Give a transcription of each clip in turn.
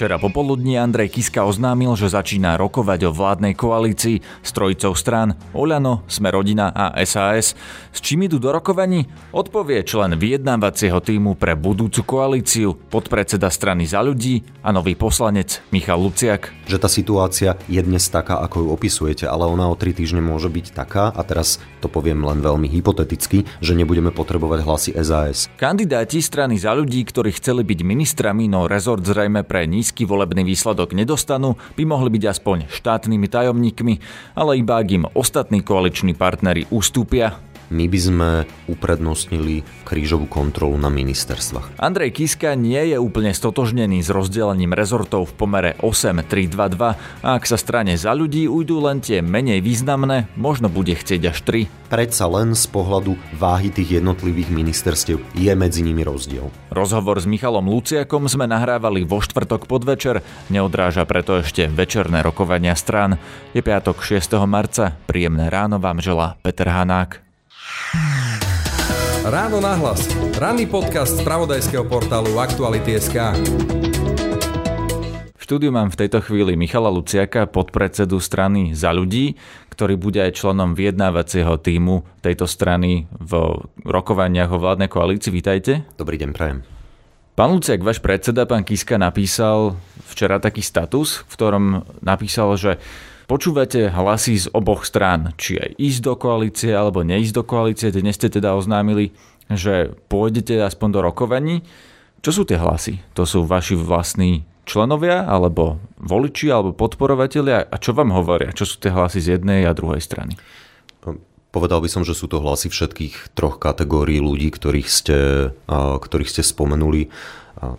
Včera popoludní Andrej Kiska oznámil, že začína rokovať o vládnej koalícii s trojicou strán Oľano, Sme rodina a SAS. S čím idú do rokovaní? Odpovie člen vyjednávacieho týmu pre budúcu koalíciu, podpredseda strany za ľudí a nový poslanec Michal Luciak. Že tá situácia je dnes taká, ako ju opisujete, ale ona o tri týždne môže byť taká, a teraz to poviem len veľmi hypoteticky, že nebudeme potrebovať hlasy SAS. Kandidáti strany za ľudí, ktorí chceli byť ministrami, no rezort zrejme pre nízky volebný výsledok nedostanú, by mohli byť aspoň štátnymi tajomníkmi, ale iba ak im ostatní koaliční partnery ustúpia, my by sme uprednostnili krížovú kontrolu na ministerstvách. Andrej Kiska nie je úplne stotožnený s rozdelením rezortov v pomere 8-3-2-2 a ak sa strane za ľudí ujdú len tie menej významné, možno bude chcieť až 3. Predsa len z pohľadu váhy tých jednotlivých ministerstiev je medzi nimi rozdiel. Rozhovor s Michalom Luciakom sme nahrávali vo štvrtok podvečer, neodráža preto ešte večerné rokovania strán. Je piatok 6. marca, príjemné ráno vám želá Peter Hanák. Ráno nahlas. Ranný podcast z pravodajského portálu Aktuality.sk. V štúdiu mám v tejto chvíli Michala Luciaka, podpredsedu strany Za ľudí, ktorý bude aj členom vyjednávacieho týmu tejto strany v rokovaniach o vládnej koalícii. Vítajte. Dobrý deň, prajem. Pán Luciak, váš predseda, pán Kiska, napísal včera taký status, v ktorom napísal, že Počúvate hlasy z oboch strán, či aj ísť do koalície alebo neísť do koalície. Dnes ste teda oznámili, že pôjdete aspoň do rokovaní. Čo sú tie hlasy? To sú vaši vlastní členovia, alebo voliči, alebo podporovatelia? A čo vám hovoria? Čo sú tie hlasy z jednej a druhej strany? Povedal by som, že sú to hlasy všetkých troch kategórií ľudí, ktorých ste, ktorých ste spomenuli.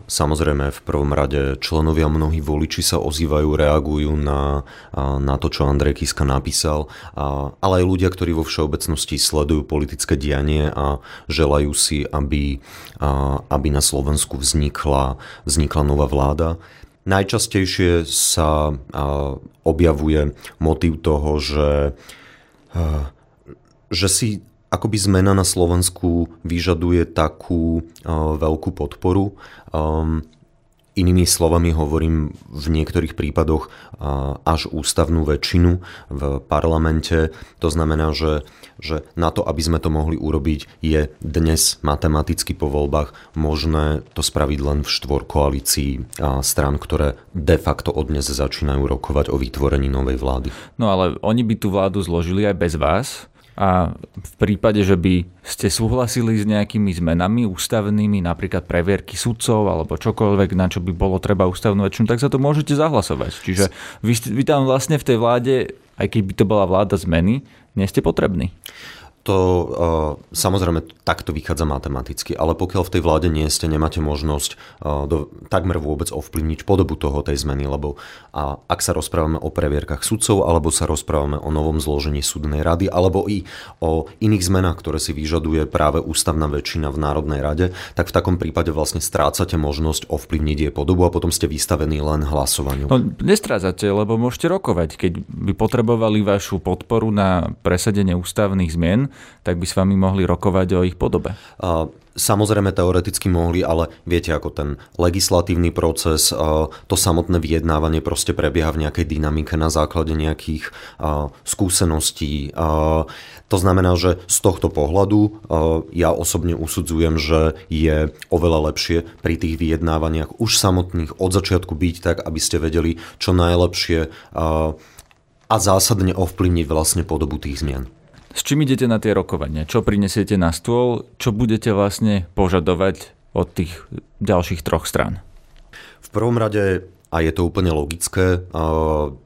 Samozrejme v prvom rade členovia mnohí voliči sa ozývajú, reagujú na, na to, čo Andrej Kiska napísal, ale aj ľudia, ktorí vo všeobecnosti sledujú politické dianie a želajú si, aby, aby na Slovensku vznikla, vznikla nová vláda. Najčastejšie sa objavuje motív toho, že, že si akoby zmena na Slovensku vyžaduje takú uh, veľkú podporu. Um, Inými slovami hovorím v niektorých prípadoch až ústavnú väčšinu v parlamente. To znamená, že, že na to, aby sme to mohli urobiť, je dnes matematicky po voľbách možné to spraviť len v štvorkoalícii stran, ktoré de facto od dnes začínajú rokovať o vytvorení novej vlády. No ale oni by tú vládu zložili aj bez vás? A v prípade, že by ste súhlasili s nejakými zmenami ústavnými, napríklad previerky sudcov alebo čokoľvek, na čo by bolo treba ústavnú väčšinu, tak sa to môžete zahlasovať. Čiže vy, vy tam vlastne v tej vláde, aj keď by to bola vláda zmeny, nie ste potrební. To uh, samozrejme takto vychádza matematicky, ale pokiaľ v tej vláde nie ste, nemáte možnosť uh, do, takmer vôbec ovplyvniť podobu toho tej zmeny, lebo a ak sa rozprávame o previerkach sudcov, alebo sa rozprávame o novom zložení súdnej rady, alebo i o iných zmenách, ktoré si vyžaduje práve ústavná väčšina v Národnej rade, tak v takom prípade vlastne strácate možnosť ovplyvniť jej podobu a potom ste vystavení len hlasovaniu. No, nestrácate, lebo môžete rokovať. Keď by potrebovali vašu podporu na presadenie ústavných zmien, tak by s vami mohli rokovať o ich podobe. Samozrejme teoreticky mohli, ale viete, ako ten legislatívny proces, to samotné vyjednávanie proste prebieha v nejakej dynamike na základe nejakých skúseností. To znamená, že z tohto pohľadu ja osobne usudzujem, že je oveľa lepšie pri tých vyjednávaniach už samotných od začiatku byť tak, aby ste vedeli čo najlepšie a zásadne ovplyvniť vlastne podobu tých zmien. S čím idete na tie rokovania? Čo prinesiete na stôl? Čo budete vlastne požadovať od tých ďalších troch strán? V prvom rade a je to úplne logické.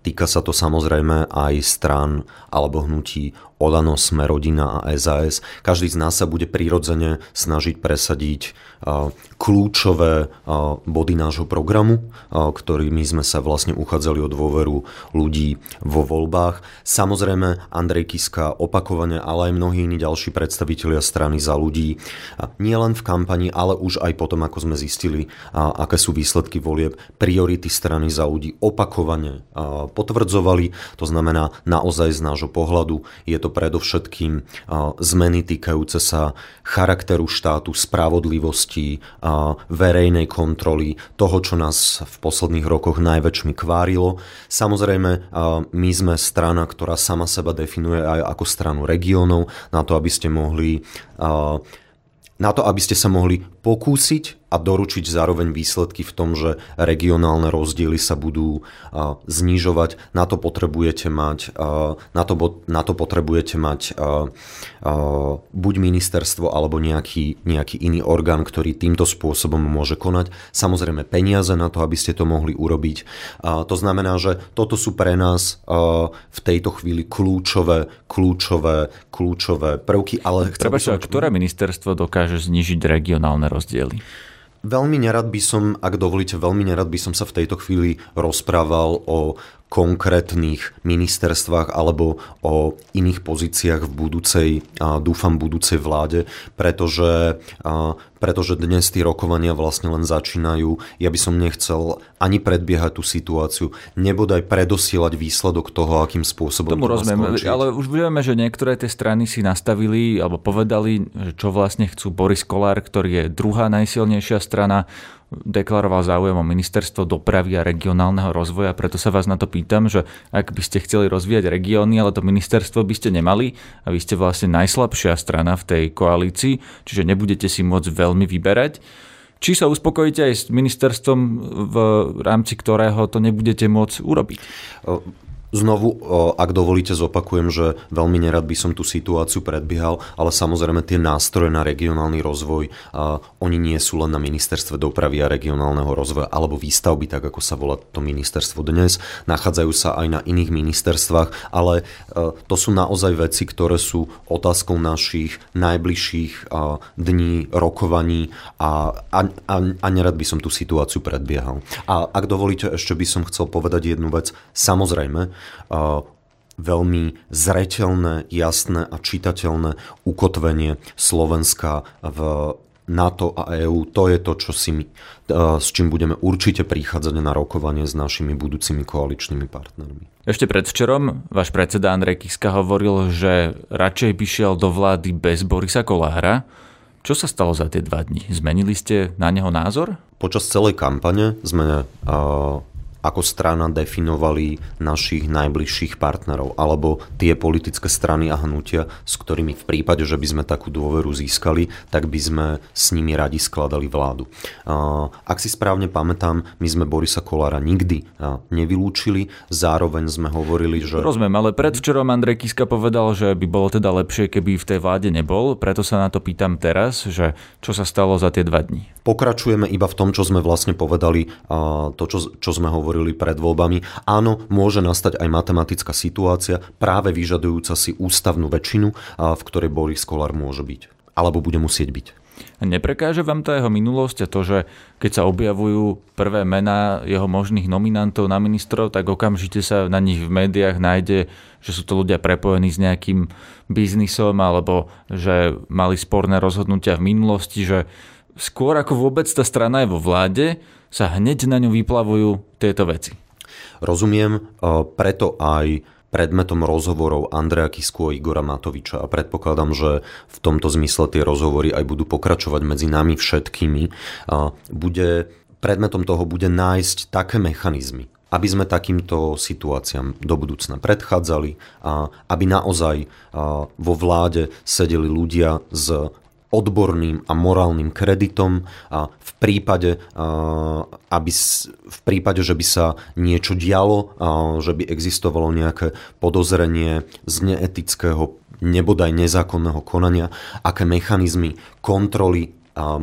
Týka sa to samozrejme aj strán alebo hnutí Olano, Sme rodina a SAS. Každý z nás sa bude prirodzene snažiť presadiť kľúčové body nášho programu, ktorými sme sa vlastne uchádzali o dôveru ľudí vo voľbách. Samozrejme, Andrej Kiska opakovane, ale aj mnohí iní ďalší predstavitelia strany za ľudí, nie len v kampani, ale už aj potom, ako sme zistili, aké sú výsledky volieb, priority strany za ľudí opakovane potvrdzovali. To znamená, naozaj z nášho pohľadu je to predovšetkým zmeny týkajúce sa charakteru štátu, spravodlivosti, verejnej kontroly, toho, čo nás v posledných rokoch najväčšmi kvárilo. Samozrejme, my sme strana, ktorá sama seba definuje aj ako stranu regiónov, na to, aby ste mohli na to, aby ste sa mohli pokúsiť a doručiť zároveň výsledky v tom, že regionálne rozdiely sa budú znižovať. Na to potrebujete mať, na to, na to potrebujete mať buď ministerstvo alebo nejaký, nejaký iný orgán, ktorý týmto spôsobom môže konať. Samozrejme peniaze na to, aby ste to mohli urobiť. To znamená, že toto sú pre nás v tejto chvíli kľúčové, kľúčové, kľúčové prvky. Ale Prepačte, som... ktoré ministerstvo dokáže znižiť regionálne rozdiely? Veľmi nerad by som, ak dovolíte, veľmi nerad by som sa v tejto chvíli rozprával o konkrétnych ministerstvách alebo o iných pozíciách v budúcej, dúfam, budúcej vláde, pretože pretože dnes tie rokovania vlastne len začínajú. Ja by som nechcel ani predbiehať tú situáciu, nebodaj predosielať výsledok toho, akým spôsobom Tomu to rozumiem, ale už vieme, že niektoré tie strany si nastavili alebo povedali, čo vlastne chcú Boris Kolár, ktorý je druhá najsilnejšia strana deklaroval záujem o ministerstvo dopravy a regionálneho rozvoja, preto sa vás na to pýtam, že ak by ste chceli rozvíjať regióny, ale to ministerstvo by ste nemali a vy ste vlastne najslabšia strana v tej koalícii, čiže nebudete si môcť veľmi vyberať. Či sa uspokojíte aj s ministerstvom, v rámci ktorého to nebudete môcť urobiť? Znovu, ak dovolíte, zopakujem, že veľmi nerad by som tú situáciu predbiehal, ale samozrejme tie nástroje na regionálny rozvoj, oni nie sú len na ministerstve dopravy a regionálneho rozvoja alebo výstavby, tak ako sa volá to ministerstvo dnes. Nachádzajú sa aj na iných ministerstvách, ale to sú naozaj veci, ktoré sú otázkou našich najbližších dní, rokovaní a, a, a, a nerad by som tú situáciu predbiehal. A ak dovolíte, ešte by som chcel povedať jednu vec. Samozrejme, veľmi zreteľné, jasné a čitateľné ukotvenie Slovenska v NATO a EÚ, to je to, čo si my, s čím budeme určite prichádzať na rokovanie s našimi budúcimi koaličnými partnermi. Ešte predvčerom váš predseda Andrej Kiska hovoril, že radšej by šiel do vlády bez Borisa Kolára. Čo sa stalo za tie dva dni? Zmenili ste na neho názor? Počas celej kampane sme uh, ako strana definovali našich najbližších partnerov alebo tie politické strany a hnutia, s ktorými v prípade, že by sme takú dôveru získali, tak by sme s nimi radi skladali vládu. Ak si správne pamätám, my sme Borisa Kolára nikdy nevylúčili, zároveň sme hovorili, že... Rozumiem, ale predvčerom Andrej Kiska povedal, že by bolo teda lepšie, keby v tej vláde nebol, preto sa na to pýtam teraz, že čo sa stalo za tie dva dní. Pokračujeme iba v tom, čo sme vlastne povedali, to, čo, čo sme hovorili pred voľbami. Áno, môže nastať aj matematická situácia, práve vyžadujúca si ústavnú väčšinu, v ktorej Boris Kolár môže byť. Alebo bude musieť byť. Neprekáže vám tá jeho minulosť a to, že keď sa objavujú prvé mená jeho možných nominantov na ministrov, tak okamžite sa na nich v médiách nájde, že sú to ľudia prepojení s nejakým biznisom alebo že mali sporné rozhodnutia v minulosti, že skôr ako vôbec tá strana je vo vláde, sa hneď na ňu vyplavujú tieto veci. Rozumiem, preto aj predmetom rozhovorov Andreja Kisku a Igora Matoviča a predpokladám, že v tomto zmysle tie rozhovory aj budú pokračovať medzi nami všetkými. Bude, predmetom toho bude nájsť také mechanizmy, aby sme takýmto situáciám do budúcna predchádzali a aby naozaj vo vláde sedeli ľudia s odborným a morálnym kreditom a v prípade, aby, v prípade, že by sa niečo dialo, že by existovalo nejaké podozrenie z neetického nebodaj nezákonného konania, aké mechanizmy kontroly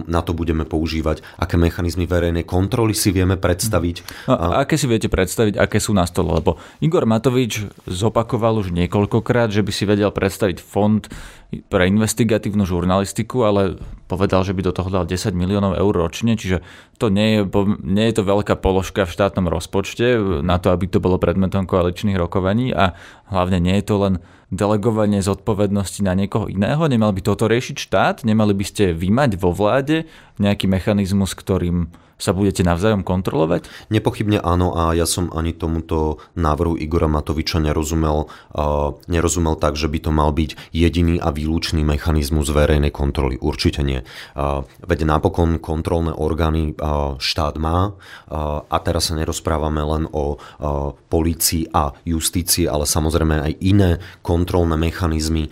na to budeme používať, aké mechanizmy verejnej kontroly si vieme predstaviť. A, a aké si viete predstaviť, aké sú na stole? Lebo Igor Matovič zopakoval už niekoľkokrát, že by si vedel predstaviť fond pre investigatívnu žurnalistiku, ale povedal, že by do toho dal 10 miliónov eur ročne, čiže to nie je, nie je to veľká položka v štátnom rozpočte na to, aby to bolo predmetom koaličných rokovaní a hlavne nie je to len delegovanie zodpovednosti na niekoho iného? Nemal by toto riešiť štát? Nemali by ste vymať vo vláde nejaký mechanizmus, ktorým sa budete navzájom kontrolovať? Nepochybne áno a ja som ani tomuto návrhu Igora Matoviča nerozumel, uh, nerozumel tak, že by to mal byť jediný a výlučný mechanizmus verejnej kontroly. Určite nie. Uh, veď napokon kontrolné orgány uh, štát má uh, a teraz sa nerozprávame len o uh, policii a justícii, ale samozrejme aj iné kontrolné mechanizmy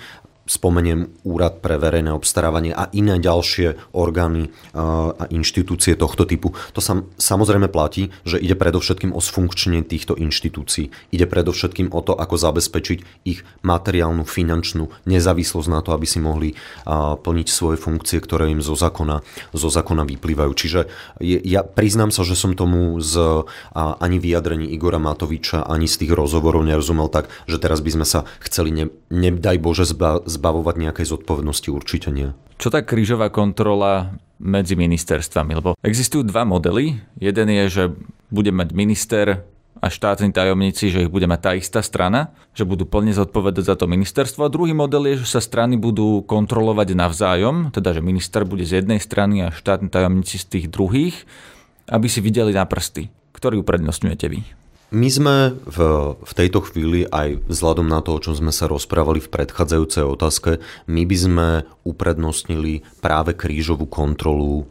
spomeniem Úrad pre verejné obstarávanie a iné ďalšie orgány a inštitúcie tohto typu. To sa samozrejme platí, že ide predovšetkým o sfunkčenie týchto inštitúcií. Ide predovšetkým o to, ako zabezpečiť ich materiálnu, finančnú nezávislosť na to, aby si mohli plniť svoje funkcie, ktoré im zo zákona, zo zákona vyplývajú. Čiže ja priznám sa, že som tomu z ani vyjadrení Igora Matoviča, ani z tých rozhovorov nerozumel tak, že teraz by sme sa chceli, ne, nedaj Bože, zba, zbavovať nejakej zodpovednosti, určite nie. Čo tá krížová kontrola medzi ministerstvami? Lebo existujú dva modely. Jeden je, že bude mať minister a štátni tajomníci, že ich bude mať tá istá strana, že budú plne zodpovedať za to ministerstvo. A druhý model je, že sa strany budú kontrolovať navzájom, teda že minister bude z jednej strany a štátni tajomníci z tých druhých, aby si videli na prsty. Ktorý uprednostňujete vy? My sme v, v tejto chvíli aj vzhľadom na to, o čom sme sa rozprávali v predchádzajúcej otázke, my by sme uprednostnili práve krížovú kontrolu,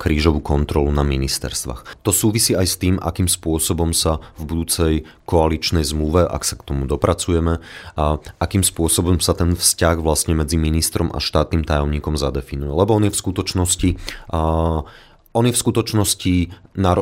krížovú kontrolu na ministerstvách. To súvisí aj s tým, akým spôsobom sa v budúcej koaličnej zmluve, ak sa k tomu dopracujeme, a akým spôsobom sa ten vzťah vlastne medzi ministrom a štátnym tajomníkom zadefinuje. Lebo on je v skutočnosti on je v skutočnosti na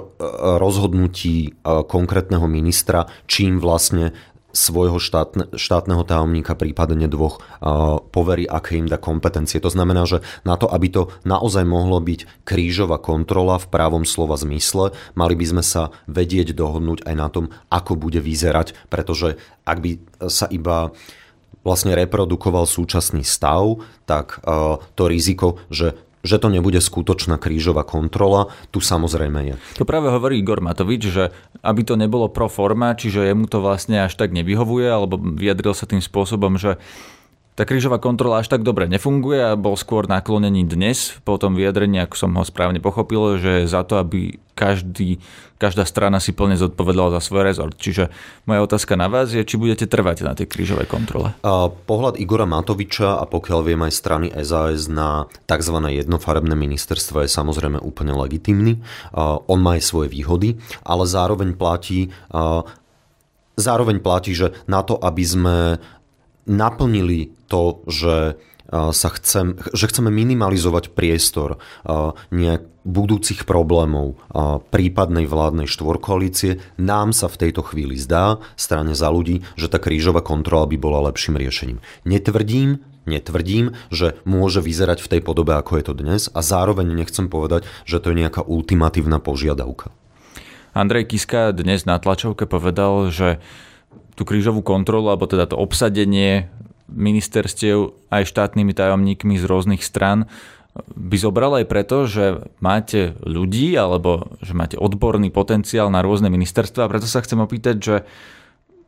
rozhodnutí e, konkrétneho ministra, čím vlastne svojho štátne, štátneho tajomníka, prípadne dvoch, uh, poverí, aké im dá kompetencie. To znamená, že na to, aby to naozaj mohlo byť krížová kontrola v právom slova zmysle, mali by sme sa vedieť dohodnúť aj na tom, ako bude vyzerať, pretože ak by sa iba vlastne reprodukoval súčasný stav, tak to riziko, že že to nebude skutočná krížová kontrola, tu samozrejme je. To práve hovorí Igor Matovič, že aby to nebolo pro forma, čiže jemu to vlastne až tak nevyhovuje, alebo vyjadril sa tým spôsobom, že tá krížová kontrola až tak dobre nefunguje a bol skôr naklonený dnes po tom vyjadrení, ako som ho správne pochopil, že za to, aby každý, každá strana si plne zodpovedala za svoj rezort. Čiže moja otázka na vás je, či budete trvať na tej krížovej kontrole. Pohľad Igora Matoviča a pokiaľ viem aj strany SAS na tzv. jednofarebné ministerstvo je samozrejme úplne legitimný. On má aj svoje výhody, ale zároveň platí, zároveň platí, že na to, aby sme naplnili to, že sa chcem, že chceme minimalizovať priestor nejak budúcich problémov prípadnej vládnej štvorkoalície, nám sa v tejto chvíli zdá, strane za ľudí, že tá krížová kontrola by bola lepším riešením. Netvrdím, netvrdím, že môže vyzerať v tej podobe, ako je to dnes a zároveň nechcem povedať, že to je nejaká ultimatívna požiadavka. Andrej Kiska dnes na tlačovke povedal, že tú krížovú kontrolu, alebo teda to obsadenie ministerstiev aj štátnymi tajomníkmi z rôznych stran by zobral aj preto, že máte ľudí alebo že máte odborný potenciál na rôzne ministerstva a preto sa chcem opýtať, že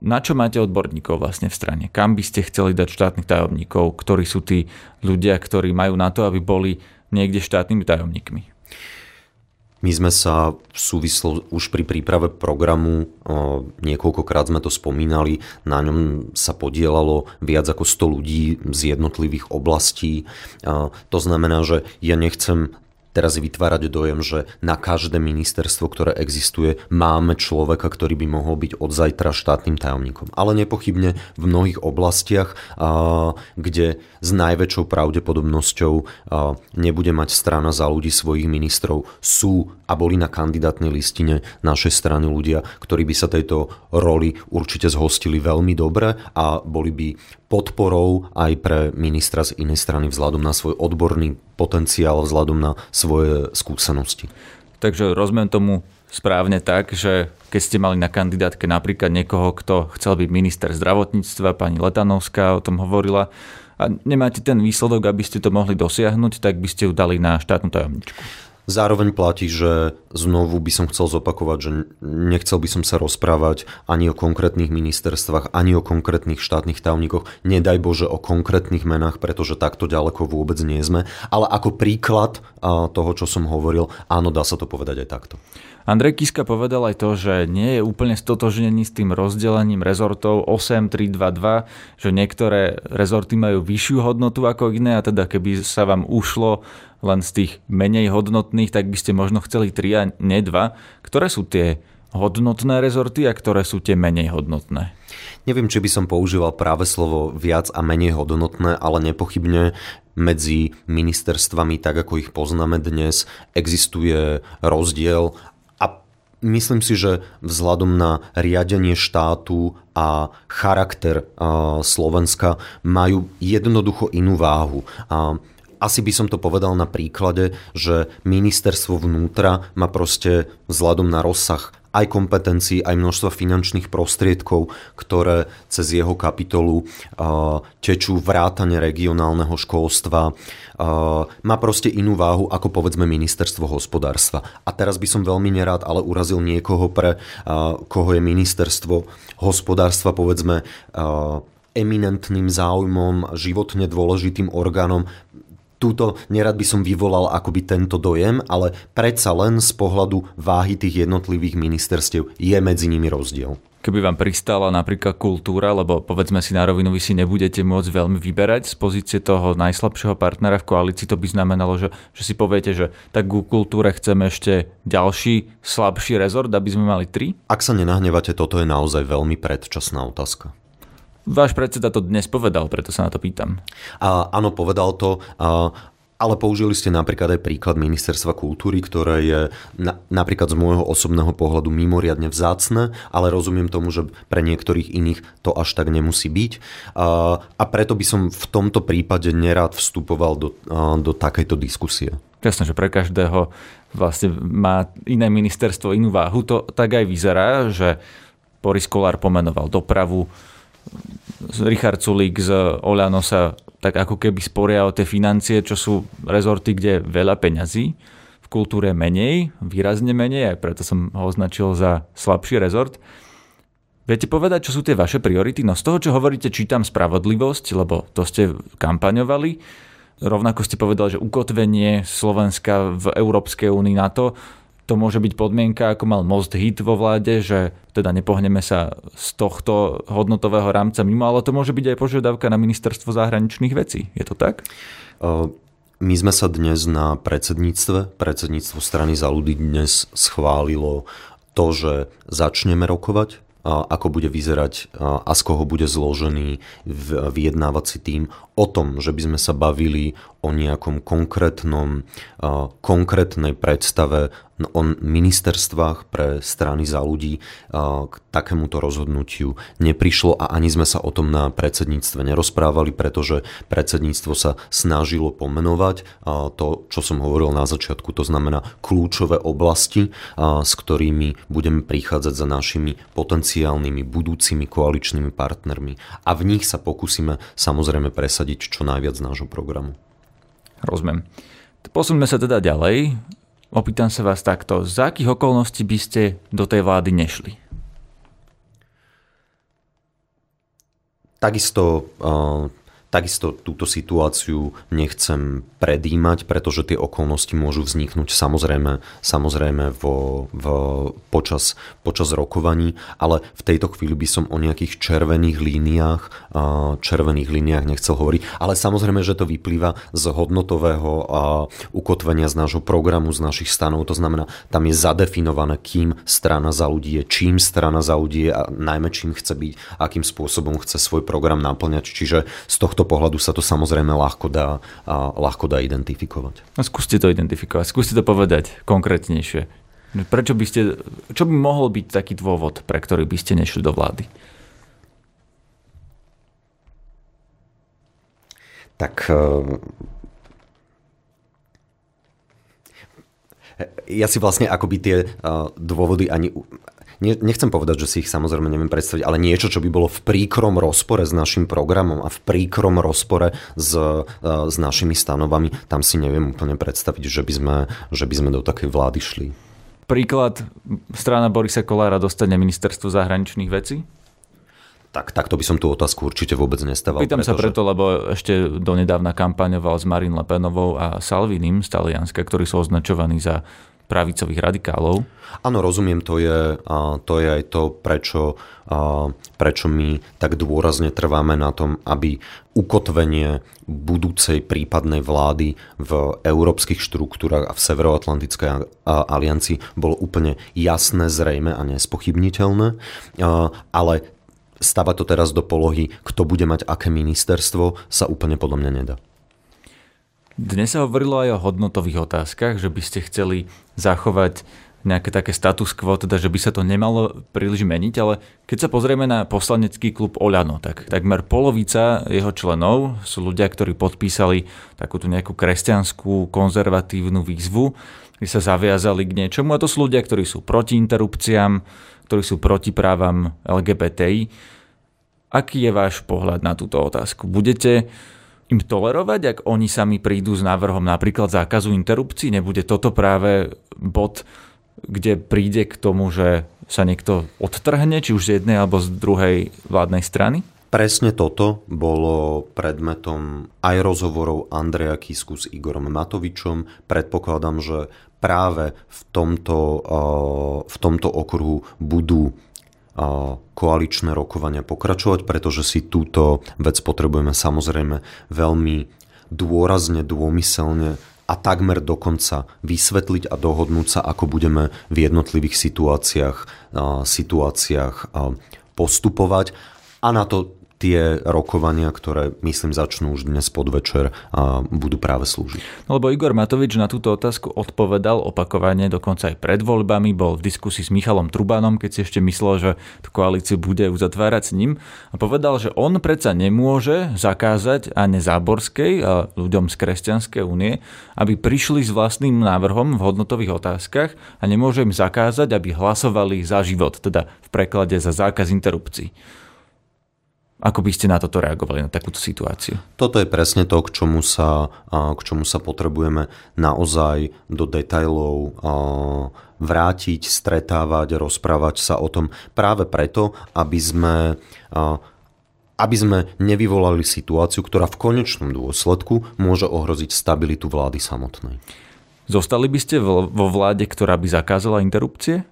na čo máte odborníkov vlastne v strane? Kam by ste chceli dať štátnych tajomníkov? Ktorí sú tí ľudia, ktorí majú na to, aby boli niekde štátnymi tajomníkmi? My sme sa v súvislo už pri príprave programu, niekoľkokrát sme to spomínali, na ňom sa podielalo viac ako 100 ľudí z jednotlivých oblastí. To znamená, že ja nechcem teraz vytvárať dojem, že na každé ministerstvo, ktoré existuje, máme človeka, ktorý by mohol byť od zajtra štátnym tajomníkom. Ale nepochybne v mnohých oblastiach, kde s najväčšou pravdepodobnosťou nebude mať strana za ľudí svojich ministrov, sú a boli na kandidátnej listine našej strany ľudia, ktorí by sa tejto roli určite zhostili veľmi dobre a boli by podporou aj pre ministra z inej strany vzhľadom na svoj odborný potenciál, vzhľadom na svoje skúsenosti. Takže rozumiem tomu správne tak, že keď ste mali na kandidátke napríklad niekoho, kto chcel byť minister zdravotníctva, pani Letanovská o tom hovorila, a nemáte ten výsledok, aby ste to mohli dosiahnuť, tak by ste ju dali na štátnu tajomničku. Zároveň platí, že znovu by som chcel zopakovať, že nechcel by som sa rozprávať ani o konkrétnych ministerstvách, ani o konkrétnych štátnych tajomníkoch, nedaj Bože o konkrétnych menách, pretože takto ďaleko vôbec nie sme. Ale ako príklad toho, čo som hovoril, áno, dá sa to povedať aj takto. Andrej Kiska povedal aj to, že nie je úplne stotožnený s tým rozdelením rezortov 8-3-2-2, že niektoré rezorty majú vyššiu hodnotu ako iné a teda keby sa vám ušlo len z tých menej hodnotných, tak by ste možno chceli 3 a nie 2. Ktoré sú tie hodnotné rezorty a ktoré sú tie menej hodnotné? Neviem, či by som používal práve slovo viac a menej hodnotné, ale nepochybne medzi ministerstvami, tak ako ich poznáme dnes, existuje rozdiel Myslím si, že vzhľadom na riadenie štátu a charakter Slovenska majú jednoducho inú váhu. Asi by som to povedal na príklade, že ministerstvo vnútra má proste vzhľadom na rozsah aj kompetencií, aj množstva finančných prostriedkov, ktoré cez jeho kapitolu uh, tečú vrátane regionálneho školstva. Uh, má proste inú váhu ako povedzme ministerstvo hospodárstva. A teraz by som veľmi nerád, ale urazil niekoho, pre uh, koho je ministerstvo hospodárstva povedzme eminentným záujmom, životne dôležitým orgánom túto nerad by som vyvolal akoby tento dojem, ale predsa len z pohľadu váhy tých jednotlivých ministerstiev je medzi nimi rozdiel. Keby vám pristala napríklad kultúra, lebo povedzme si na rovinu, vy si nebudete môcť veľmi vyberať z pozície toho najslabšieho partnera v koalícii, to by znamenalo, že, že si poviete, že tak ku kultúre chceme ešte ďalší slabší rezort, aby sme mali tri? Ak sa nenahnevate, toto je naozaj veľmi predčasná otázka. Váš predseda to dnes povedal, preto sa na to pýtam. A, áno, povedal to. A, ale použili ste napríklad aj príklad Ministerstva kultúry, ktoré je na, napríklad z môjho osobného pohľadu mimoriadne vzácne, ale rozumiem tomu, že pre niektorých iných to až tak nemusí byť. A, a preto by som v tomto prípade nerád vstupoval do, do takejto diskusie. Jasné, že pre každého vlastne má iné ministerstvo inú váhu. To tak aj vyzerá, že Boris Kolár pomenoval dopravu, Richard Sulík z Oľano sa tak ako keby sporia o tie financie, čo sú rezorty, kde veľa peňazí, v kultúre menej, výrazne menej, aj preto som ho označil za slabší rezort. Viete povedať, čo sú tie vaše priority? No z toho, čo hovoríte, čítam spravodlivosť, lebo to ste kampaňovali. Rovnako ste povedali, že ukotvenie Slovenska v Európskej únii na to, to môže byť podmienka, ako mal Most Hit vo vláde, že teda nepohneme sa z tohto hodnotového rámca mimo, ale to môže byť aj požiadavka na ministerstvo zahraničných vecí. Je to tak? My sme sa dnes na predsedníctve, predsedníctvo strany za ľudí dnes schválilo to, že začneme rokovať ako bude vyzerať a z koho bude zložený vyjednávací tým o tom, že by sme sa bavili o nejakom konkrétnom, konkrétnej predstave o ministerstvách pre strany za ľudí k takémuto rozhodnutiu neprišlo a ani sme sa o tom na predsedníctve nerozprávali, pretože predsedníctvo sa snažilo pomenovať to, čo som hovoril na začiatku, to znamená kľúčové oblasti, s ktorými budeme prichádzať za našimi potenciálnymi budúcimi koaličnými partnermi a v nich sa pokúsime samozrejme presadiť čo najviac z nášho programu. Rozumiem. Posuňme sa teda ďalej. Opýtam sa vás takto. Za akých okolností by ste do tej vlády nešli? Takisto uh, Takisto túto situáciu nechcem predímať, pretože tie okolnosti môžu vzniknúť samozrejme, samozrejme vo, v, počas, počas rokovaní, ale v tejto chvíli by som o nejakých červených líniách, červených líniách nechcel hovoriť, ale samozrejme, že to vyplýva z hodnotového ukotvenia z nášho programu, z našich stanov, to znamená, tam je zadefinované, kým strana za ľudí je, čím strana za ľudí je a najmä čím chce byť, akým spôsobom chce svoj program naplňať. Čiže z tohto pohľadu sa to samozrejme ľahko dá, ľahko dá identifikovať. No, skúste to identifikovať, skúste to povedať konkrétnejšie. Prečo by ste, čo by mohol byť taký dôvod, pre ktorý by ste nešli do vlády? Tak e, ja si vlastne akoby tie e, dôvody ani nechcem povedať, že si ich samozrejme neviem predstaviť, ale niečo, čo by bolo v príkrom rozpore s našim programom a v príkrom rozpore s, s našimi stanovami, tam si neviem úplne predstaviť, že by sme, že by sme do takej vlády šli. Príklad, strana Borisa Kolára dostane ministerstvo zahraničných vecí? Tak, takto by som tú otázku určite vôbec nestával. Pýtam pretože... sa preto, lebo ešte donedávna kampaňoval s Marin Lepenovou a Salvinim z Talianska, ktorí sú označovaní za pravicových radikálov. Áno, rozumiem, to je, to je aj to, prečo, prečo my tak dôrazne trváme na tom, aby ukotvenie budúcej prípadnej vlády v európskych štruktúrach a v Severoatlantickej aliancii bolo úplne jasné, zrejme a nespochybniteľné. Ale stavať to teraz do polohy, kto bude mať aké ministerstvo, sa úplne podľa mňa nedá. Dnes sa hovorilo aj o hodnotových otázkach, že by ste chceli zachovať nejaké také status quo, teda že by sa to nemalo príliš meniť, ale keď sa pozrieme na poslanecký klub Oľano, tak takmer polovica jeho členov sú ľudia, ktorí podpísali takúto nejakú kresťanskú konzervatívnu výzvu, kde sa zaviazali k niečomu a to sú ľudia, ktorí sú proti interrupciám, ktorí sú proti právam LGBTI. Aký je váš pohľad na túto otázku? Budete im tolerovať, ak oni sami prídu s návrhom napríklad zákazu interrupcií? Nebude toto práve bod, kde príde k tomu, že sa niekto odtrhne, či už z jednej alebo z druhej vládnej strany? Presne toto bolo predmetom aj rozhovorov Andreja Kisku s Igorom Matovičom. Predpokladám, že práve v tomto, v tomto okruhu budú koaličné rokovania pokračovať, pretože si túto vec potrebujeme samozrejme veľmi dôrazne, dômyselne a takmer dokonca vysvetliť a dohodnúť sa, ako budeme v jednotlivých situáciách, situáciách postupovať. A na to tie rokovania, ktoré myslím začnú už dnes podvečer a budú práve slúžiť. No, lebo Igor Matovič na túto otázku odpovedal opakovane, dokonca aj pred voľbami, bol v diskusii s Michalom Trubanom, keď si ešte myslel, že tú koalíciu bude uzatvárať s ním a povedal, že on predsa nemôže zakázať ani Záborskej a ľuďom z Kresťanskej únie, aby prišli s vlastným návrhom v hodnotových otázkach a nemôže im zakázať, aby hlasovali za život, teda v preklade za zákaz interrupcií. Ako by ste na toto reagovali, na takúto situáciu? Toto je presne to, k čomu sa, k čomu sa potrebujeme naozaj do detajlov vrátiť, stretávať, rozprávať sa o tom práve preto, aby sme aby sme nevyvolali situáciu, ktorá v konečnom dôsledku môže ohroziť stabilitu vlády samotnej. Zostali by ste vo vláde, ktorá by zakázala interrupcie?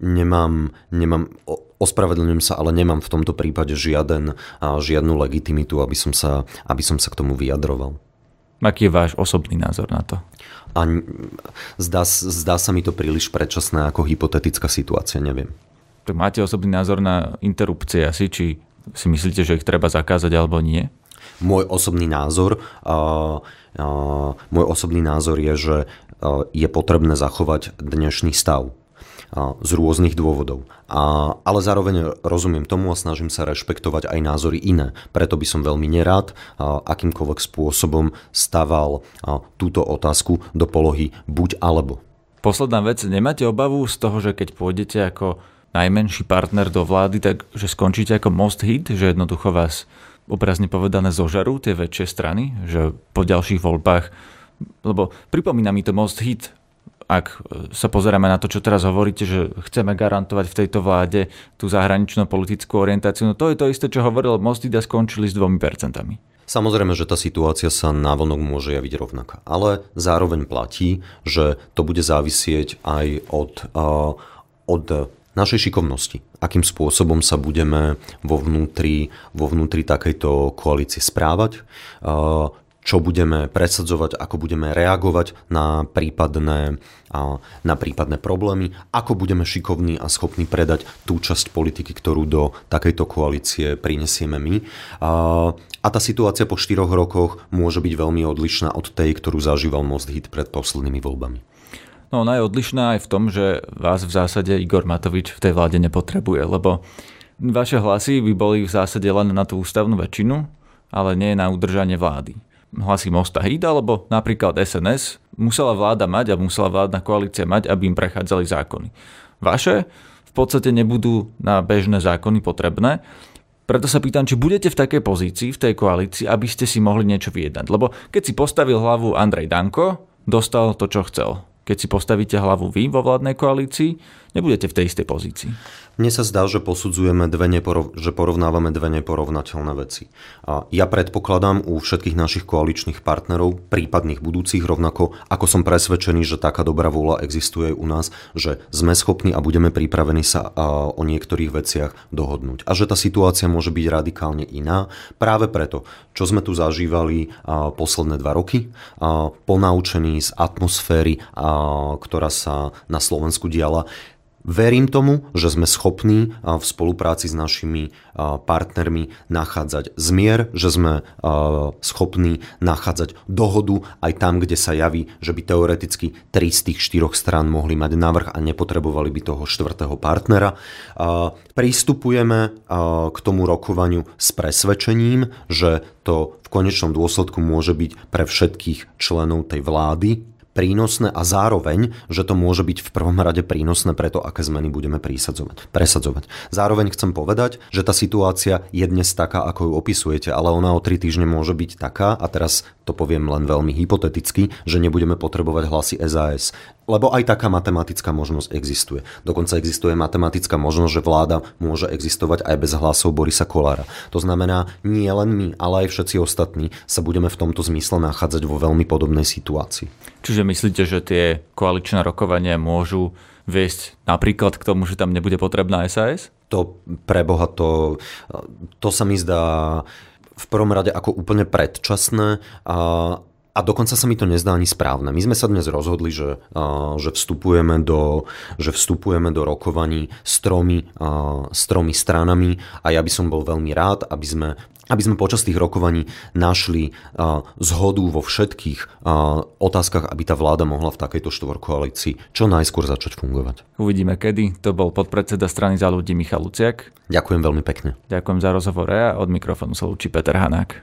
Nemám, nemám Ospravedlňujem sa, ale nemám v tomto prípade žiaden, žiadnu legitimitu, aby som, sa, aby som sa k tomu vyjadroval. Aký je váš osobný názor na to? A zdá, zdá sa mi to príliš predčasné ako hypotetická situácia, neviem. Tak máte osobný názor na interrupcie asi, či si myslíte, že ich treba zakázať alebo nie? Môj osobný názor, uh, uh, môj osobný názor je, že je potrebné zachovať dnešný stav z rôznych dôvodov. A, ale zároveň rozumiem tomu a snažím sa rešpektovať aj názory iné. Preto by som veľmi nerád akýmkoľvek spôsobom staval túto otázku do polohy buď alebo. Posledná vec, nemáte obavu z toho, že keď pôjdete ako najmenší partner do vlády, tak že skončíte ako most hit, že jednoducho vás obrazne povedané zožarú tie väčšie strany, že po ďalších voľbách, lebo pripomína mi to most hit ak sa pozeráme na to, čo teraz hovoríte, že chceme garantovať v tejto vláde tú zahraničnú politickú orientáciu, no to je to isté, čo hovoril Mostida, skončili s dvomi percentami. Samozrejme, že tá situácia sa návonok môže javiť rovnaká, ale zároveň platí, že to bude závisieť aj od, uh, od našej šikovnosti. Akým spôsobom sa budeme vo vnútri, vo vnútri takejto koalície správať, uh, čo budeme presadzovať, ako budeme reagovať na prípadné, na prípadné problémy, ako budeme šikovní a schopní predať tú časť politiky, ktorú do takejto koalície prinesieme my. A tá situácia po štyroch rokoch môže byť veľmi odlišná od tej, ktorú zažíval Most Hit pred poslednými voľbami. No ona je odlišná aj v tom, že vás v zásade Igor Matovič v tej vláde nepotrebuje, lebo vaše hlasy by boli v zásade len na tú ústavnú väčšinu, ale nie na udržanie vlády hlasy Mosta Hit, alebo napríklad SNS, musela vláda mať a musela vládna koalícia mať, aby im prechádzali zákony. vaše v podstate nebudú na bežné zákony potrebné. Preto sa pýtam, či budete v takej pozícii, v tej koalícii, aby ste si mohli niečo vyjednať. Lebo keď si postavil hlavu Andrej Danko, dostal to, čo chcel. Keď si postavíte hlavu vy vo vládnej koalícii, nebudete v tej istej pozícii. Mne sa zdá, že posudzujeme dve neporov, že porovnávame dve neporovnateľné veci. A ja predpokladám u všetkých našich koaličných partnerov, prípadných budúcich, rovnako ako som presvedčený, že taká dobrá vôľa existuje u nás, že sme schopní a budeme pripravení sa o niektorých veciach dohodnúť. A že tá situácia môže byť radikálne iná práve preto, čo sme tu zažívali posledné dva roky, ponaučení z atmosféry, ktorá sa na Slovensku diala, Verím tomu, že sme schopní v spolupráci s našimi partnermi nachádzať zmier, že sme schopní nachádzať dohodu aj tam, kde sa javí, že by teoreticky tri z tých štyroch strán mohli mať navrh a nepotrebovali by toho štvrtého partnera. Prístupujeme k tomu rokovaniu s presvedčením, že to v konečnom dôsledku môže byť pre všetkých členov tej vlády prínosné a zároveň, že to môže byť v prvom rade prínosné pre to, aké zmeny budeme presadzovať. Zároveň chcem povedať, že tá situácia je dnes taká, ako ju opisujete, ale ona o tri týždne môže byť taká, a teraz to poviem len veľmi hypoteticky, že nebudeme potrebovať hlasy SAS. Lebo aj taká matematická možnosť existuje. Dokonca existuje matematická možnosť, že vláda môže existovať aj bez hlasov Borisa Kolára. To znamená, nie len my, ale aj všetci ostatní sa budeme v tomto zmysle nachádzať vo veľmi podobnej situácii. Čiže myslíte, že tie koaličné rokovania môžu viesť napríklad k tomu, že tam nebude potrebná SAS? To preboha, to, to sa mi zdá v prvom rade ako úplne predčasné a, a dokonca sa mi to nezdá ani správne. My sme sa dnes rozhodli, že, že, vstupujeme, do, že vstupujeme do rokovaní s tromi, s tromi stranami a ja by som bol veľmi rád, aby sme aby sme počas tých rokovaní našli zhodu vo všetkých otázkach, aby tá vláda mohla v takejto štvorkoalícii čo najskôr začať fungovať. Uvidíme kedy. To bol podpredseda strany za ľudí Michal Luciak. Ďakujem veľmi pekne. Ďakujem za rozhovor a od mikrofónu sa lúči Peter Hanák.